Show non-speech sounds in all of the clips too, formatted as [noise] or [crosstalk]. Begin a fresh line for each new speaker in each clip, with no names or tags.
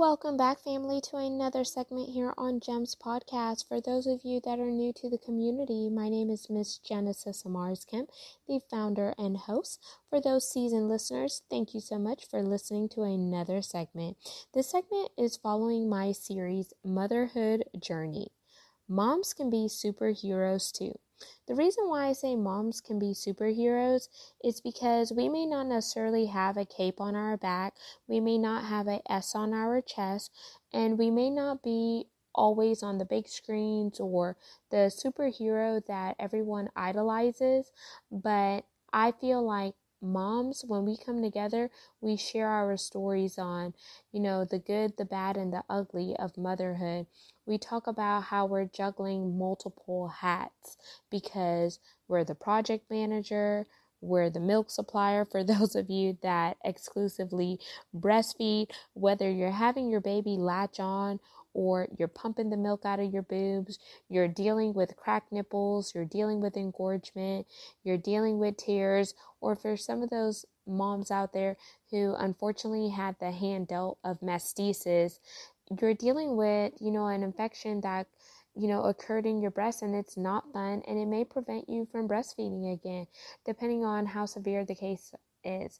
Welcome back, family, to another segment here on GEMS Podcast. For those of you that are new to the community, my name is Miss Genesis Amaris Kemp, the founder and host. For those seasoned listeners, thank you so much for listening to another segment. This segment is following my series, Motherhood Journey. Moms can be superheroes too. The reason why I say moms can be superheroes is because we may not necessarily have a cape on our back, we may not have a S on our chest, and we may not be always on the big screens or the superhero that everyone idolizes, but I feel like moms when we come together we share our stories on you know the good the bad and the ugly of motherhood we talk about how we're juggling multiple hats because we're the project manager we're the milk supplier for [laughs] those of you that exclusively breastfeed. Whether you're having your baby latch on or you're pumping the milk out of your boobs, you're dealing with cracked nipples, you're dealing with engorgement, you're dealing with tears, or for some of those moms out there who unfortunately had the hand dealt of mastitis, you're dealing with, you know, an infection that you know occurred in your breast and it's not done and it may prevent you from breastfeeding again depending on how severe the case is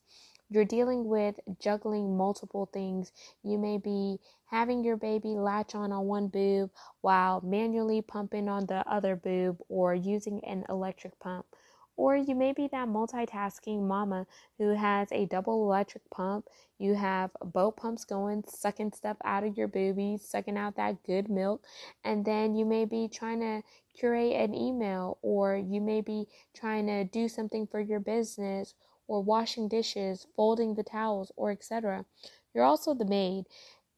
you're dealing with juggling multiple things. You may be having your baby latch on on one boob while manually pumping on the other boob or using an electric pump. Or you may be that multitasking mama who has a double electric pump. You have both pumps going, sucking stuff out of your boobies, sucking out that good milk. And then you may be trying to curate an email, or you may be trying to do something for your business or washing dishes, folding the towels, or etc. You're also the maid.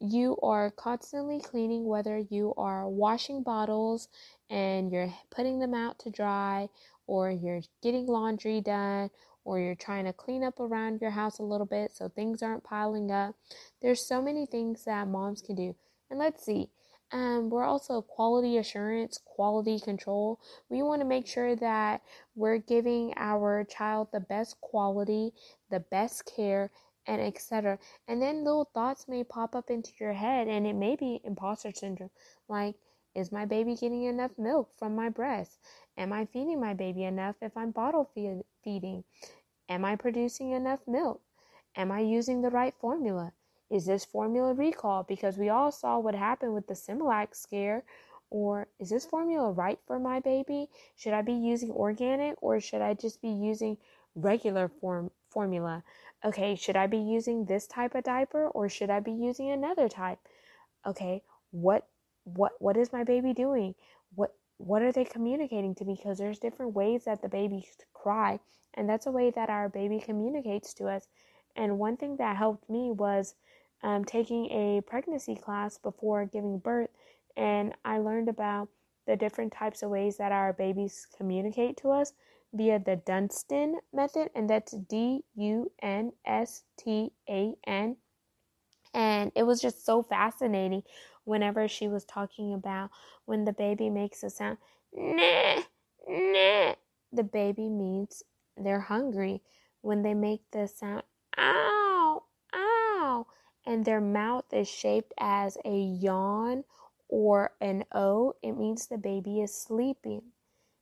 You are constantly cleaning, whether you are washing bottles and you're putting them out to dry, or you're getting laundry done, or you're trying to clean up around your house a little bit so things aren't piling up. There's so many things that moms can do. And let's see, um, we're also quality assurance, quality control. We want to make sure that we're giving our child the best quality, the best care, and etc. And then little thoughts may pop up into your head, and it may be imposter syndrome. Like, is my baby getting enough milk from my breast? Am I feeding my baby enough if I'm bottle feed- feeding? Am I producing enough milk? Am I using the right formula? Is this formula recalled? Because we all saw what happened with the Similac scare. Or is this formula right for my baby? Should I be using organic or should I just be using regular form formula? Okay, should I be using this type of diaper or should I be using another type? Okay, what what what is my baby doing? What what are they communicating to me? Because there's different ways that the babies cry, and that's a way that our baby communicates to us. And one thing that helped me was um, taking a pregnancy class before giving birth, and I learned about the different types of ways that our babies communicate to us via the Dunstan method, and that's D U N S T A N. And it was just so fascinating whenever she was talking about when the baby makes a sound, nah, nah, the baby means they're hungry. When they make the sound, ow, ow, and their mouth is shaped as a yawn or an O, it means the baby is sleeping,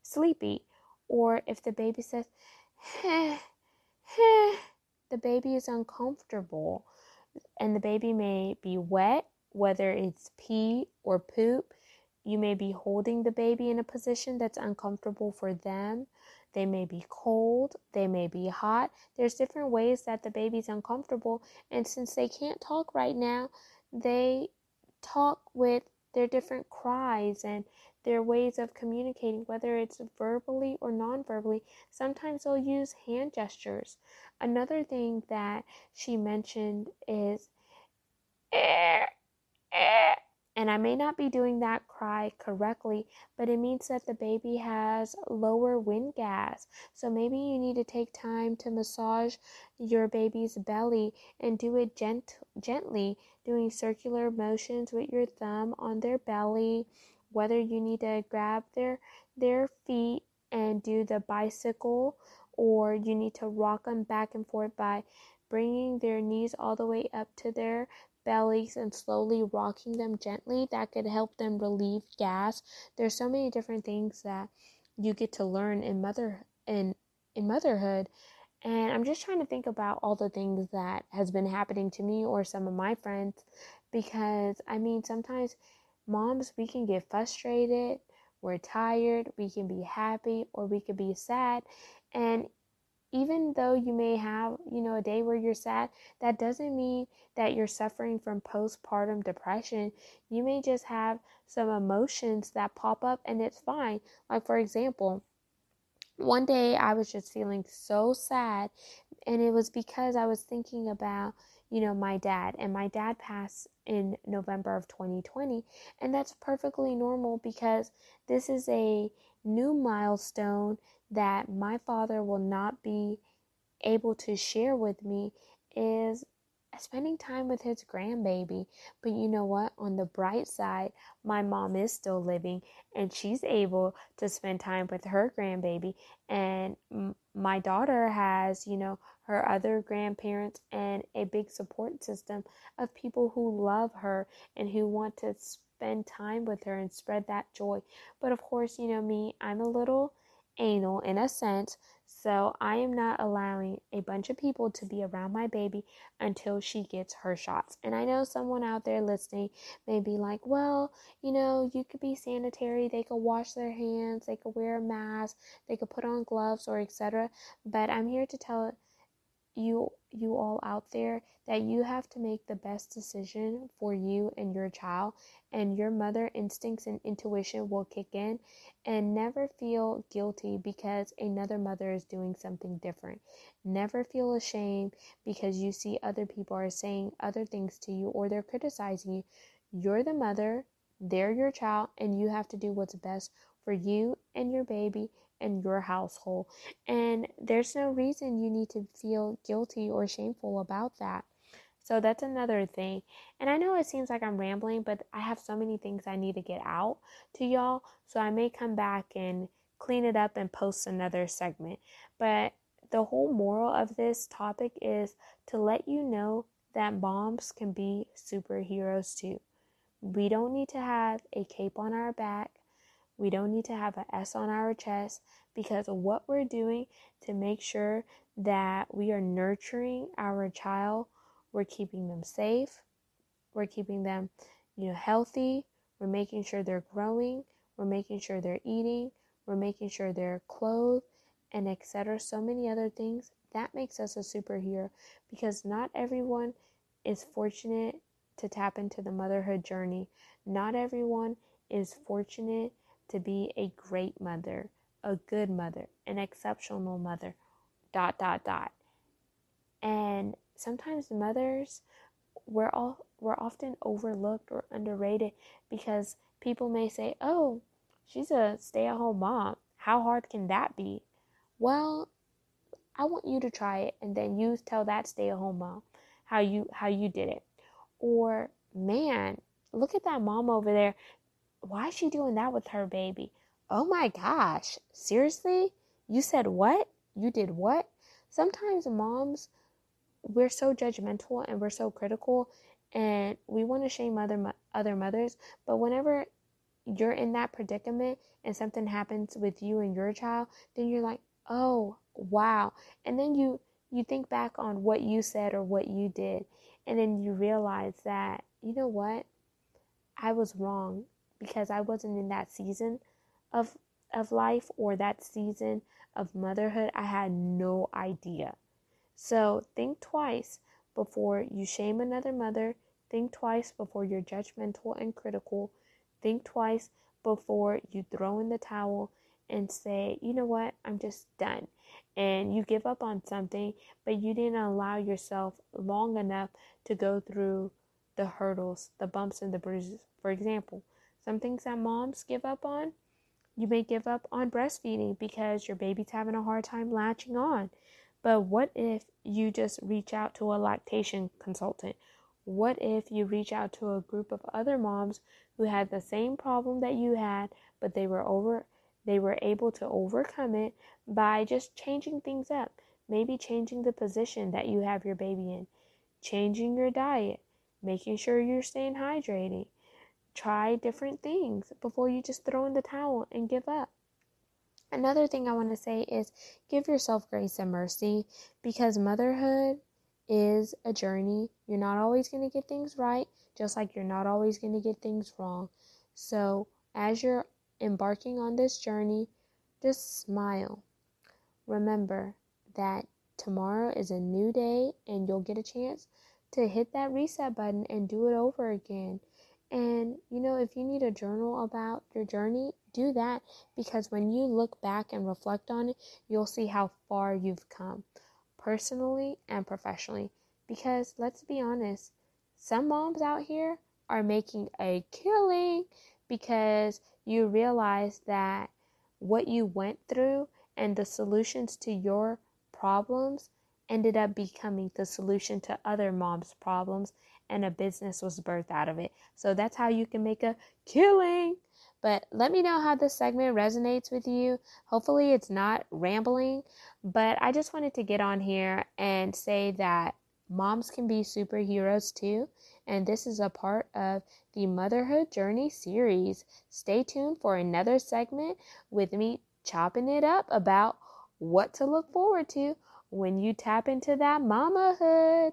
sleepy. Or if the baby says, heh, heh, the baby is uncomfortable. And the baby may be wet, whether it's pee or poop. You may be holding the baby in a position that's uncomfortable for them. They may be cold, they may be hot. There's different ways that the baby's uncomfortable, and since they can't talk right now, they talk with their different cries and their ways of communicating, whether it's verbally or non verbally. Sometimes they'll use hand gestures. Another thing that she mentioned is, eh, eh, and I may not be doing that cry correctly, but it means that the baby has lower wind gas. So maybe you need to take time to massage your baby's belly and do it gent- gently, doing circular motions with your thumb on their belly. Whether you need to grab their their feet and do the bicycle or you need to rock them back and forth by bringing their knees all the way up to their bellies and slowly rocking them gently that could help them relieve gas. There's so many different things that you get to learn in mother in in motherhood. And I'm just trying to think about all the things that has been happening to me or some of my friends because I mean sometimes moms we can get frustrated, we're tired, we can be happy or we could be sad and even though you may have, you know, a day where you're sad, that doesn't mean that you're suffering from postpartum depression. You may just have some emotions that pop up and it's fine. Like, for example, one day I was just feeling so sad, and it was because I was thinking about, you know, my dad, and my dad passed in November of 2020, and that's perfectly normal because this is a new milestone that my father will not be able to share with me is spending time with his grandbaby. But you know what? On the bright side, my mom is still living and she's able to spend time with her grandbaby. And m- my daughter has, you know, her other grandparents and a big support system of people who love her and who want to spend time with her and spread that joy. But of course, you know me, I'm a little anal in a sense, so I am not allowing a bunch of people to be around my baby until she gets her shots. And I know someone out there listening may be like, well, you know, you could be sanitary, they could wash their hands, they could wear a mask, they could put on gloves or etc. But I'm here to tell you you all out there that you have to make the best decision for you and your child and your mother instincts and intuition will kick in. And never feel guilty because another mother is doing something different. Never feel ashamed because you see other people are saying other things to you or they're criticizing you. You're the mother they're your child and you have to do what's best for you and your baby and your household. And there's no reason you need to feel guilty or shameful about that. So that's another thing. And I know it seems like I'm rambling, but I have so many things I need to get out to y'all. So I may come back and clean it up and post another segment. But the whole moral of this topic is to let you know that moms can be superheroes too. We don't need to have a cape on our back. We don't need to have an S on our chest because what we're doing to make sure that we are nurturing our child. We're keeping them safe. We're keeping them, you know, healthy. We're making sure they're growing. We're making sure they're eating. We're making sure they're clothed and etc. So many other things. That makes us a superhero because not everyone is fortunate to tap into the motherhood journey. Not everyone is fortunate to be a great mother, a good mother, an exceptional mother, dot, dot, dot. And sometimes mothers, we're all we're often overlooked or underrated because people may say, "Oh, she's a stay-at-home mom. How hard can that be?" Well, I want you to try it and then you tell that stay-at-home mom how you how you did it. Or, "Man, look at that mom over there why is she doing that with her baby? Oh my gosh, seriously? You said what? You did what? Sometimes moms, we're so judgmental and we're so critical and we want to shame other other mothers, but whenever you're in that predicament and something happens with you and your child, then you're like, "Oh, wow." And then you you think back on what you said or what you did, and then you realize that, you know what? I was wrong because I wasn't in that season of of life or that season of motherhood. I had no idea. So think twice before you shame another mother. Think twice before you're judgmental and critical. Think twice before you throw in the towel and say, you know what, I'm just done. And you give up on something, but you didn't allow yourself long enough to go through the hurdles, the bumps, and the bruises. For example, some things that moms give up on, you may give up on breastfeeding because your baby's having a hard time latching on. But what if you just reach out to a lactation consultant? What if you reach out to a group of other moms who had the same problem that you had, but they were over they were able to overcome it by just changing things up. Maybe changing the position that you have your baby in, changing your diet, making sure you're staying hydrated. Try different things before you just throw in the towel and give up. Another thing I want to say is give yourself grace and mercy because motherhood is a journey. You're not always going to get things right, just like you're not always going to get things wrong. So, as you're embarking on this journey, just smile. Remember that tomorrow is a new day and you'll get a chance to hit that reset button and do it over again. And you know, if you need a journal about your journey, do that because when you look back and reflect on it, you'll see how far you've come personally and professionally. Because let's be honest, some moms out here are making a killing because you realize that what you went through and the solutions to your problems ended up becoming the solution to other moms' problems, and a business was birthed out of it. So that's how you can make a killing. But let me know how this segment resonates with you. Hopefully, it's not rambling, but I just wanted to get on here and say that moms can be superheroes too. And this is a part of the Motherhood Journey series. Stay tuned for another segment with me chopping it up about what to look forward to when you tap into that mamahood.